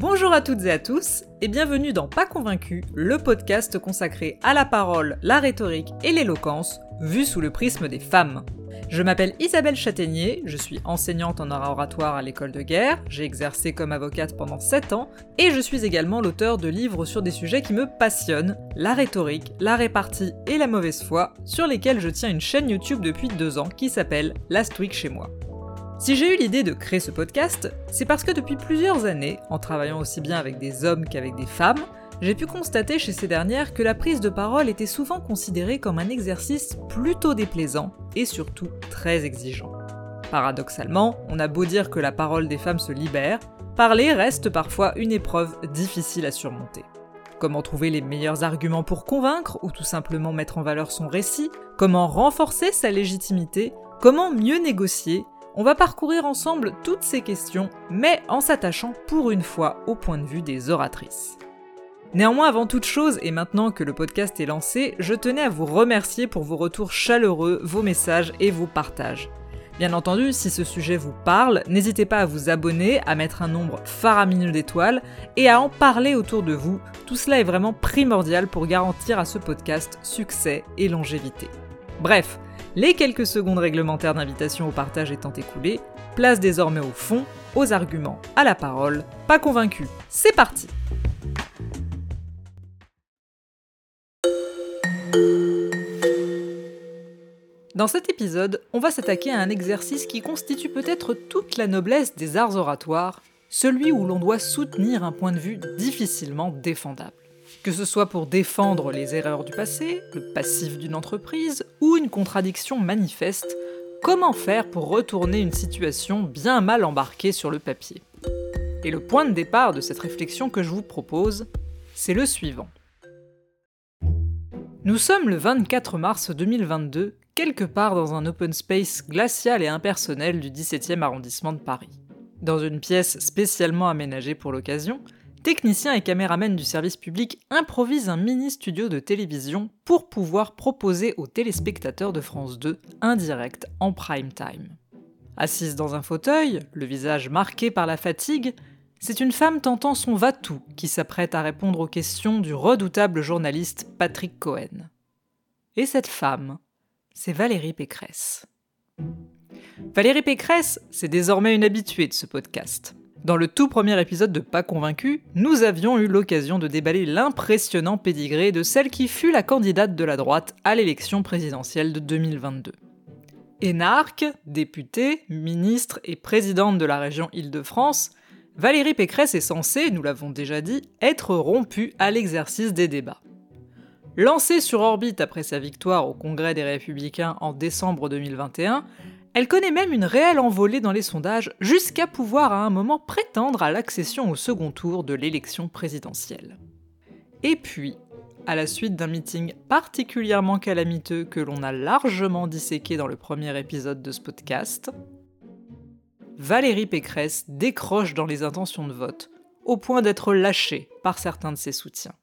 Bonjour à toutes et à tous, et bienvenue dans Pas Convaincu, le podcast consacré à la parole, la rhétorique et l'éloquence, vu sous le prisme des femmes. Je m'appelle Isabelle Châtaignier, je suis enseignante en oratoire à l'école de guerre, j'ai exercé comme avocate pendant 7 ans, et je suis également l'auteur de livres sur des sujets qui me passionnent, la rhétorique, la répartie et la mauvaise foi, sur lesquels je tiens une chaîne YouTube depuis 2 ans qui s'appelle Last Week chez moi. Si j'ai eu l'idée de créer ce podcast, c'est parce que depuis plusieurs années, en travaillant aussi bien avec des hommes qu'avec des femmes, j'ai pu constater chez ces dernières que la prise de parole était souvent considérée comme un exercice plutôt déplaisant et surtout très exigeant. Paradoxalement, on a beau dire que la parole des femmes se libère, parler reste parfois une épreuve difficile à surmonter. Comment trouver les meilleurs arguments pour convaincre ou tout simplement mettre en valeur son récit? Comment renforcer sa légitimité? Comment mieux négocier? On va parcourir ensemble toutes ces questions, mais en s'attachant pour une fois au point de vue des oratrices. Néanmoins, avant toute chose, et maintenant que le podcast est lancé, je tenais à vous remercier pour vos retours chaleureux, vos messages et vos partages. Bien entendu, si ce sujet vous parle, n'hésitez pas à vous abonner, à mettre un nombre faramineux d'étoiles et à en parler autour de vous. Tout cela est vraiment primordial pour garantir à ce podcast succès et longévité. Bref, les quelques secondes réglementaires d'invitation au partage étant écoulées, place désormais au fond, aux arguments, à la parole. Pas convaincu, c'est parti. Dans cet épisode, on va s'attaquer à un exercice qui constitue peut-être toute la noblesse des arts oratoires, celui où l'on doit soutenir un point de vue difficilement défendable que ce soit pour défendre les erreurs du passé, le passif d'une entreprise ou une contradiction manifeste, comment faire pour retourner une situation bien mal embarquée sur le papier? Et le point de départ de cette réflexion que je vous propose, c'est le suivant. Nous sommes le 24 mars 2022, quelque part dans un open space glacial et impersonnel du 17e arrondissement de Paris. Dans une pièce spécialement aménagée pour l'occasion, techniciens et caméramens du service public improvisent un mini studio de télévision pour pouvoir proposer aux téléspectateurs de France 2 un direct en prime time. Assise dans un fauteuil, le visage marqué par la fatigue, c'est une femme tentant son va-tout qui s'apprête à répondre aux questions du redoutable journaliste Patrick Cohen. Et cette femme, c'est Valérie Pécresse. Valérie Pécresse, c'est désormais une habituée de ce podcast. Dans le tout premier épisode de Pas convaincu, nous avions eu l'occasion de déballer l'impressionnant pédigré de celle qui fut la candidate de la droite à l'élection présidentielle de 2022. Énarque, députée, ministre et présidente de la région Île-de-France, Valérie Pécresse est censée, nous l'avons déjà dit, être rompue à l'exercice des débats. Lancée sur orbite après sa victoire au Congrès des Républicains en décembre 2021, elle connaît même une réelle envolée dans les sondages jusqu'à pouvoir à un moment prétendre à l'accession au second tour de l'élection présidentielle. Et puis, à la suite d'un meeting particulièrement calamiteux que l'on a largement disséqué dans le premier épisode de ce podcast, Valérie Pécresse décroche dans les intentions de vote, au point d'être lâchée par certains de ses soutiens.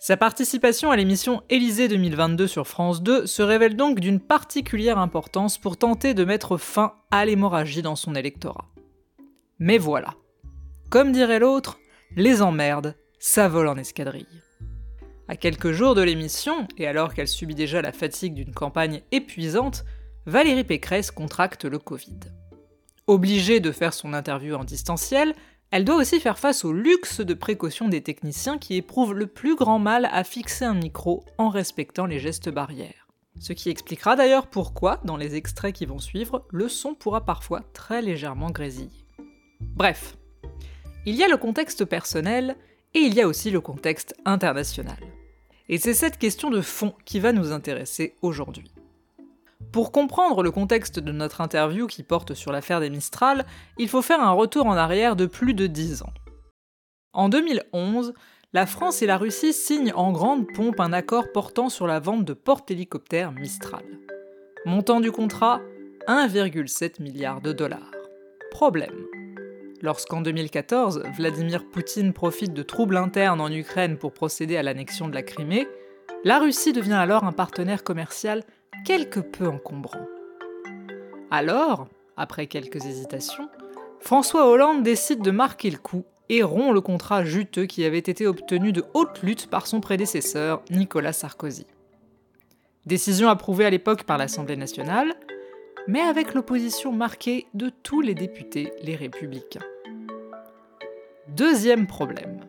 Sa participation à l'émission Élysée 2022 sur France 2 se révèle donc d'une particulière importance pour tenter de mettre fin à l'hémorragie dans son électorat. Mais voilà. Comme dirait l'autre, les emmerdes, ça vole en escadrille. À quelques jours de l'émission, et alors qu'elle subit déjà la fatigue d'une campagne épuisante, Valérie Pécresse contracte le Covid. Obligée de faire son interview en distanciel, elle doit aussi faire face au luxe de précaution des techniciens qui éprouvent le plus grand mal à fixer un micro en respectant les gestes barrières. Ce qui expliquera d'ailleurs pourquoi, dans les extraits qui vont suivre, le son pourra parfois très légèrement grésiller. Bref, il y a le contexte personnel et il y a aussi le contexte international. Et c'est cette question de fond qui va nous intéresser aujourd'hui. Pour comprendre le contexte de notre interview qui porte sur l'affaire des Mistral, il faut faire un retour en arrière de plus de 10 ans. En 2011, la France et la Russie signent en grande pompe un accord portant sur la vente de porte-hélicoptères Mistral. Montant du contrat 1,7 milliard de dollars. Problème. Lorsqu'en 2014, Vladimir Poutine profite de troubles internes en Ukraine pour procéder à l'annexion de la Crimée, la Russie devient alors un partenaire commercial quelque peu encombrant. Alors, après quelques hésitations, François Hollande décide de marquer le coup et rompt le contrat juteux qui avait été obtenu de haute lutte par son prédécesseur, Nicolas Sarkozy. Décision approuvée à l'époque par l'Assemblée nationale, mais avec l'opposition marquée de tous les députés, les républicains. Deuxième problème.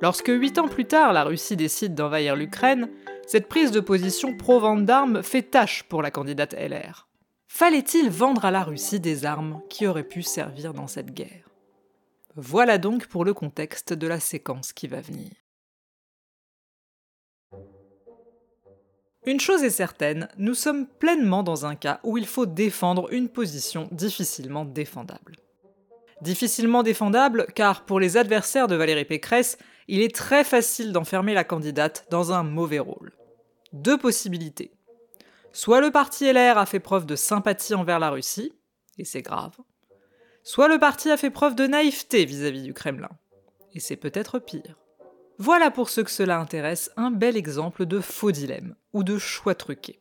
Lorsque huit ans plus tard la Russie décide d'envahir l'Ukraine, cette prise de position pro-vente d'armes fait tâche pour la candidate LR. Fallait-il vendre à la Russie des armes qui auraient pu servir dans cette guerre? Voilà donc pour le contexte de la séquence qui va venir. Une chose est certaine, nous sommes pleinement dans un cas où il faut défendre une position difficilement défendable. Difficilement défendable car pour les adversaires de Valérie Pécresse, il est très facile d'enfermer la candidate dans un mauvais rôle. Deux possibilités. Soit le parti LR a fait preuve de sympathie envers la Russie, et c'est grave, soit le parti a fait preuve de naïveté vis-à-vis du Kremlin, et c'est peut-être pire. Voilà pour ceux que cela intéresse un bel exemple de faux dilemme, ou de choix truqués.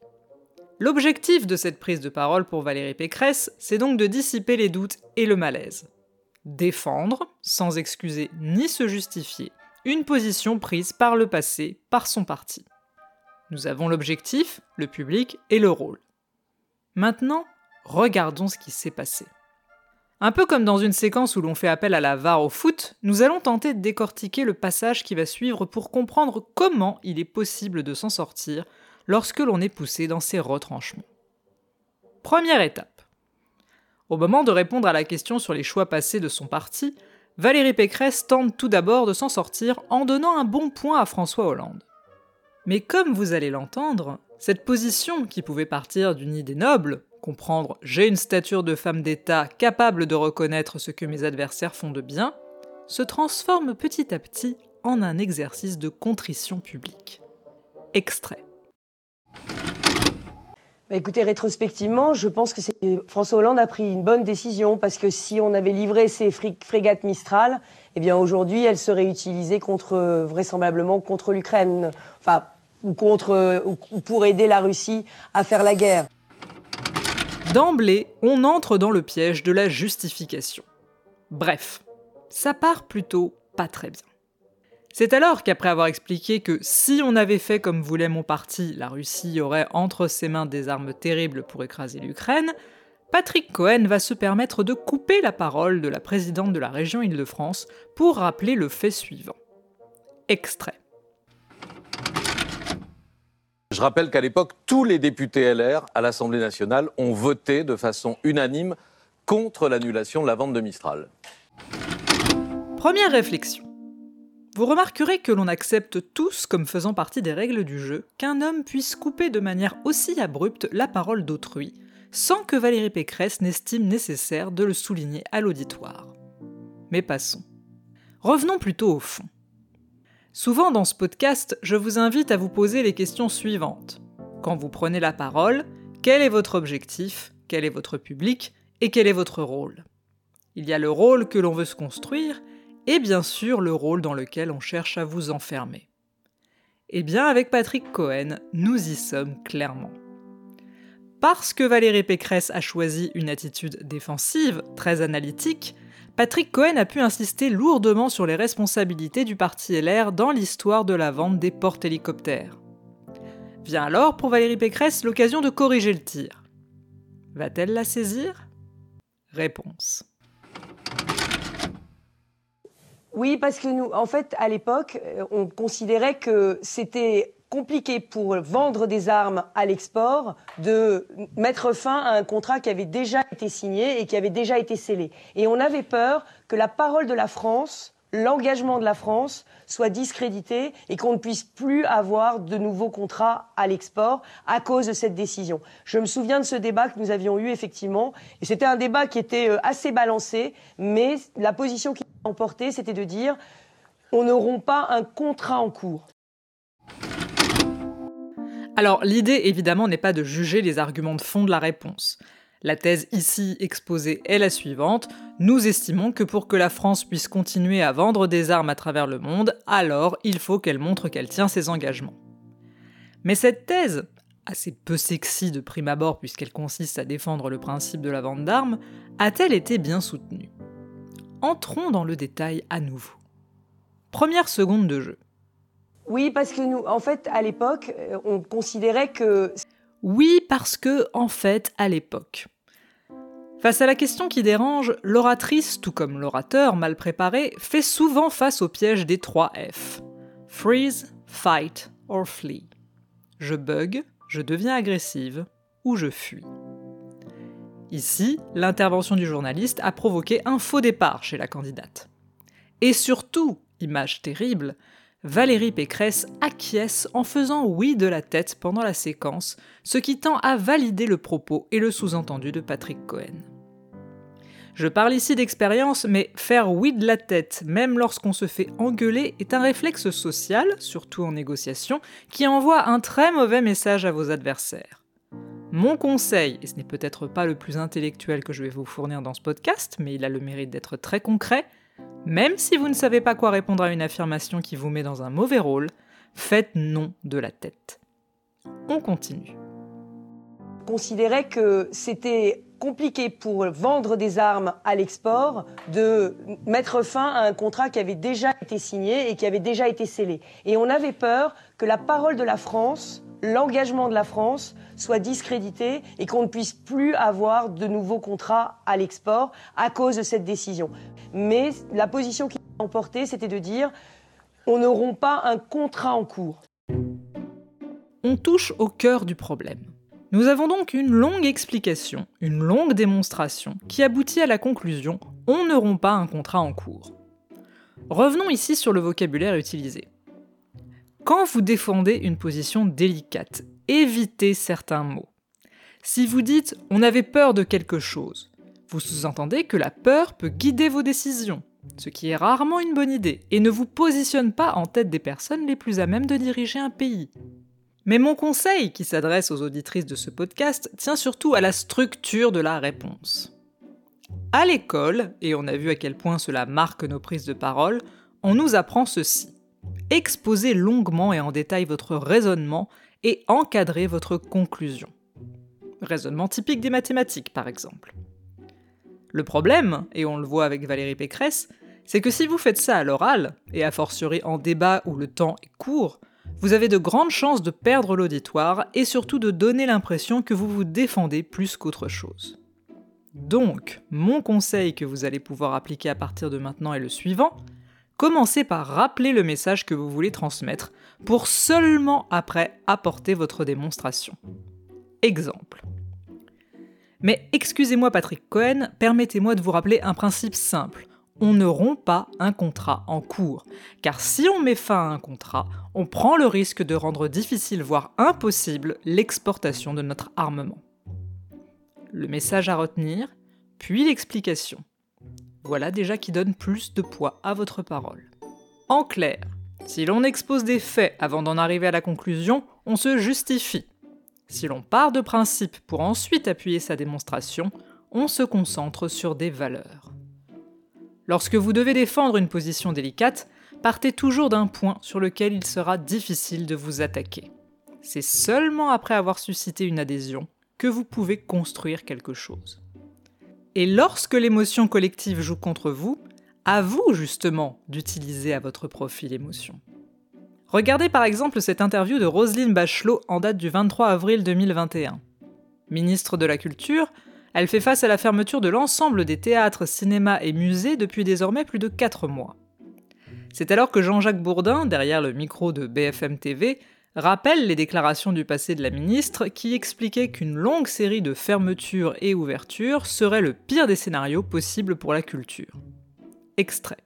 L'objectif de cette prise de parole pour Valérie Pécresse, c'est donc de dissiper les doutes et le malaise. Défendre, sans excuser ni se justifier, une position prise par le passé par son parti. Nous avons l'objectif, le public et le rôle. Maintenant, regardons ce qui s'est passé. Un peu comme dans une séquence où l'on fait appel à la VAR au foot, nous allons tenter de décortiquer le passage qui va suivre pour comprendre comment il est possible de s'en sortir lorsque l'on est poussé dans ces retranchements. Première étape. Au moment de répondre à la question sur les choix passés de son parti, Valérie Pécresse tente tout d'abord de s'en sortir en donnant un bon point à François Hollande. Mais comme vous allez l'entendre, cette position qui pouvait partir d'une idée noble, comprendre j'ai une stature de femme d'État capable de reconnaître ce que mes adversaires font de bien, se transforme petit à petit en un exercice de contrition publique. Extrait. Bah, écoutez, rétrospectivement, je pense que François Hollande a pris une bonne décision parce que si on avait livré ces frégates Mistral, eh aujourd'hui, elles seraient utilisées contre, vraisemblablement contre l'Ukraine, ou ou pour aider la Russie à faire la guerre. D'emblée, on entre dans le piège de la justification. Bref, ça part plutôt pas très bien. C'est alors qu'après avoir expliqué que si on avait fait comme voulait mon parti, la Russie aurait entre ses mains des armes terribles pour écraser l'Ukraine, Patrick Cohen va se permettre de couper la parole de la présidente de la région Île-de-France pour rappeler le fait suivant. Extrait. Je rappelle qu'à l'époque, tous les députés LR à l'Assemblée nationale ont voté de façon unanime contre l'annulation de la vente de Mistral. Première réflexion. Vous remarquerez que l'on accepte tous comme faisant partie des règles du jeu qu'un homme puisse couper de manière aussi abrupte la parole d'autrui, sans que Valérie Pécresse n'estime nécessaire de le souligner à l'auditoire. Mais passons. Revenons plutôt au fond. Souvent dans ce podcast, je vous invite à vous poser les questions suivantes. Quand vous prenez la parole, quel est votre objectif, quel est votre public et quel est votre rôle? Il y a le rôle que l'on veut se construire et bien sûr le rôle dans lequel on cherche à vous enfermer. Eh bien avec Patrick Cohen, nous y sommes clairement. Parce que Valérie Pécresse a choisi une attitude défensive, très analytique, Patrick Cohen a pu insister lourdement sur les responsabilités du parti LR dans l'histoire de la vente des porte-hélicoptères. Vient alors pour Valérie Pécresse l'occasion de corriger le tir. Va-t-elle la saisir? Réponse. Oui, parce que nous, en fait, à l'époque, euh, on considérait que c'était compliqué pour vendre des armes à l'export de mettre fin à un contrat qui avait déjà été signé et qui avait déjà été scellé. Et on avait peur que la parole de la France, l'engagement de la France soit discrédité et qu'on ne puisse plus avoir de nouveaux contrats à l'export à cause de cette décision. Je me souviens de ce débat que nous avions eu effectivement et c'était un débat qui était euh, assez balancé, mais la position qui emporté, c'était de dire on n'auront pas un contrat en cours. Alors l'idée évidemment n'est pas de juger les arguments de fond de la réponse. La thèse ici exposée est la suivante. Nous estimons que pour que la France puisse continuer à vendre des armes à travers le monde, alors il faut qu'elle montre qu'elle tient ses engagements. Mais cette thèse, assez peu sexy de prime abord puisqu'elle consiste à défendre le principe de la vente d'armes, a-t-elle été bien soutenue? Entrons dans le détail à nouveau. Première seconde de jeu. Oui, parce que nous, en fait, à l'époque, euh, on considérait que. Oui, parce que, en fait, à l'époque. Face à la question qui dérange, l'oratrice, tout comme l'orateur mal préparé, fait souvent face au piège des trois F. Freeze, fight or flee. Je bug, je deviens agressive ou je fuis. Ici, l'intervention du journaliste a provoqué un faux départ chez la candidate. Et surtout, image terrible, Valérie Pécresse acquiesce en faisant oui de la tête pendant la séquence, ce qui tend à valider le propos et le sous-entendu de Patrick Cohen. Je parle ici d'expérience, mais faire oui de la tête, même lorsqu'on se fait engueuler, est un réflexe social, surtout en négociation, qui envoie un très mauvais message à vos adversaires. Mon conseil, et ce n'est peut-être pas le plus intellectuel que je vais vous fournir dans ce podcast, mais il a le mérite d'être très concret, même si vous ne savez pas quoi répondre à une affirmation qui vous met dans un mauvais rôle, faites non de la tête. On continue. Considérait que c'était compliqué pour vendre des armes à l'export de mettre fin à un contrat qui avait déjà été signé et qui avait déjà été scellé. Et on avait peur que la parole de la France, l'engagement de la France soit discrédité et qu'on ne puisse plus avoir de nouveaux contrats à l'export à cause de cette décision. Mais la position qui a emporté, c'était de dire on n'auront pas un contrat en cours. On touche au cœur du problème. Nous avons donc une longue explication, une longue démonstration, qui aboutit à la conclusion on n'auront pas un contrat en cours. Revenons ici sur le vocabulaire utilisé. Quand vous défendez une position délicate, évitez certains mots. Si vous dites on avait peur de quelque chose, vous sous-entendez que la peur peut guider vos décisions, ce qui est rarement une bonne idée, et ne vous positionne pas en tête des personnes les plus à même de diriger un pays. Mais mon conseil, qui s'adresse aux auditrices de ce podcast, tient surtout à la structure de la réponse. À l'école, et on a vu à quel point cela marque nos prises de parole, on nous apprend ceci. Exposez longuement et en détail votre raisonnement et encadrez votre conclusion. Raisonnement typique des mathématiques, par exemple. Le problème, et on le voit avec Valérie Pécresse, c'est que si vous faites ça à l'oral, et a fortiori en débat où le temps est court, vous avez de grandes chances de perdre l'auditoire et surtout de donner l'impression que vous vous défendez plus qu'autre chose. Donc, mon conseil que vous allez pouvoir appliquer à partir de maintenant est le suivant. Commencez par rappeler le message que vous voulez transmettre pour seulement après apporter votre démonstration. Exemple. Mais excusez-moi Patrick Cohen, permettez-moi de vous rappeler un principe simple. On ne rompt pas un contrat en cours, car si on met fin à un contrat, on prend le risque de rendre difficile, voire impossible, l'exportation de notre armement. Le message à retenir, puis l'explication. Voilà déjà qui donne plus de poids à votre parole. En clair, si l'on expose des faits avant d'en arriver à la conclusion, on se justifie. Si l'on part de principe pour ensuite appuyer sa démonstration, on se concentre sur des valeurs. Lorsque vous devez défendre une position délicate, partez toujours d'un point sur lequel il sera difficile de vous attaquer. C'est seulement après avoir suscité une adhésion que vous pouvez construire quelque chose. Et lorsque l'émotion collective joue contre vous, à vous justement d'utiliser à votre profit l'émotion. Regardez par exemple cette interview de Roselyne Bachelot en date du 23 avril 2021. Ministre de la Culture, elle fait face à la fermeture de l'ensemble des théâtres, cinémas et musées depuis désormais plus de 4 mois. C'est alors que Jean-Jacques Bourdin, derrière le micro de BFM TV, rappelle les déclarations du passé de la ministre qui expliquait qu'une longue série de fermetures et ouvertures serait le pire des scénarios possibles pour la culture. Extrait.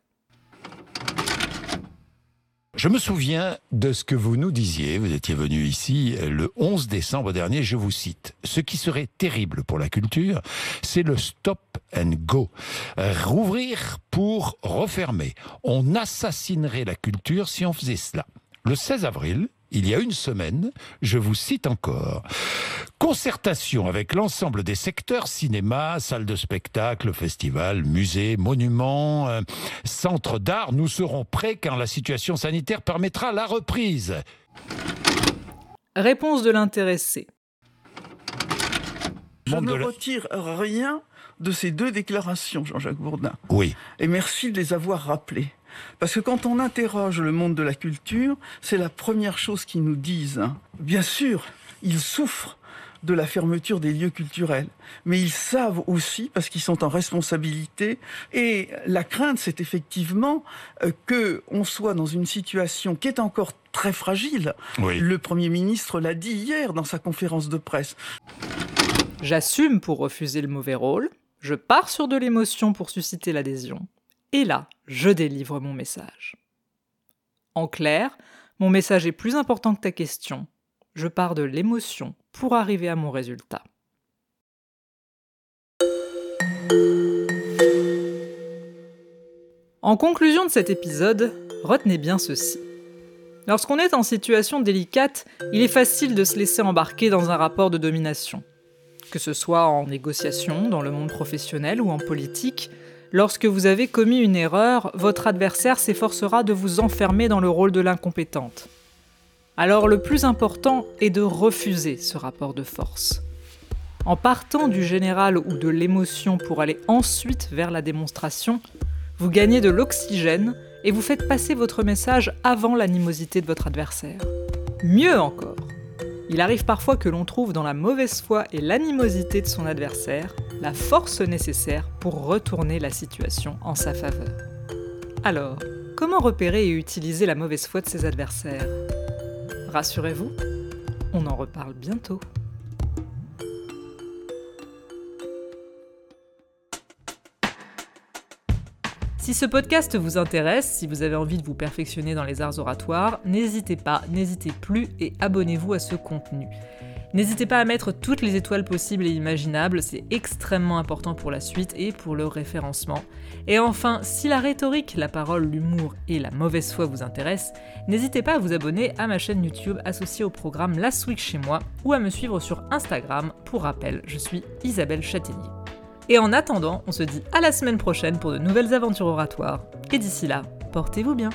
Je me souviens de ce que vous nous disiez. Vous étiez venu ici le 11 décembre dernier, je vous cite. Ce qui serait terrible pour la culture, c'est le stop and go. Rouvrir pour refermer. On assassinerait la culture si on faisait cela. Le 16 avril, il y a une semaine, je vous cite encore, concertation avec l'ensemble des secteurs, cinéma, salles de spectacle, festivals, musées, monuments, euh, centres d'art, nous serons prêts quand la situation sanitaire permettra la reprise. Réponse de l'intéressé. Je ne retire rien de ces deux déclarations, Jean-Jacques Bourdin. Oui. Et merci de les avoir rappelées. Parce que quand on interroge le monde de la culture, c'est la première chose qu'ils nous disent. hein. Bien sûr, ils souffrent de la fermeture des lieux culturels. Mais ils savent aussi, parce qu'ils sont en responsabilité, et la crainte, c'est effectivement euh, que on soit dans une situation qui est encore très fragile. Oui. Le Premier ministre l'a dit hier dans sa conférence de presse. J'assume pour refuser le mauvais rôle, je pars sur de l'émotion pour susciter l'adhésion, et là, je délivre mon message. En clair, mon message est plus important que ta question. Je pars de l'émotion pour arriver à mon résultat. En conclusion de cet épisode, retenez bien ceci. Lorsqu'on est en situation délicate, il est facile de se laisser embarquer dans un rapport de domination. Que ce soit en négociation, dans le monde professionnel ou en politique, lorsque vous avez commis une erreur, votre adversaire s'efforcera de vous enfermer dans le rôle de l'incompétente. Alors le plus important est de refuser ce rapport de force. En partant du général ou de l'émotion pour aller ensuite vers la démonstration, vous gagnez de l'oxygène et vous faites passer votre message avant l'animosité de votre adversaire. Mieux encore, il arrive parfois que l'on trouve dans la mauvaise foi et l'animosité de son adversaire la force nécessaire pour retourner la situation en sa faveur. Alors, comment repérer et utiliser la mauvaise foi de ses adversaires? Rassurez-vous, on en reparle bientôt. Si ce podcast vous intéresse, si vous avez envie de vous perfectionner dans les arts oratoires, n'hésitez pas, n'hésitez plus et abonnez-vous à ce contenu. N'hésitez pas à mettre toutes les étoiles possibles et imaginables, c'est extrêmement important pour la suite et pour le référencement. Et enfin, si la rhétorique, la parole, l'humour et la mauvaise foi vous intéressent, n'hésitez pas à vous abonner à ma chaîne YouTube associée au programme Last Week chez moi ou à me suivre sur Instagram. Pour rappel, je suis Isabelle Châtaignier. Et en attendant, on se dit à la semaine prochaine pour de nouvelles aventures oratoires. Et d'ici là, portez-vous bien.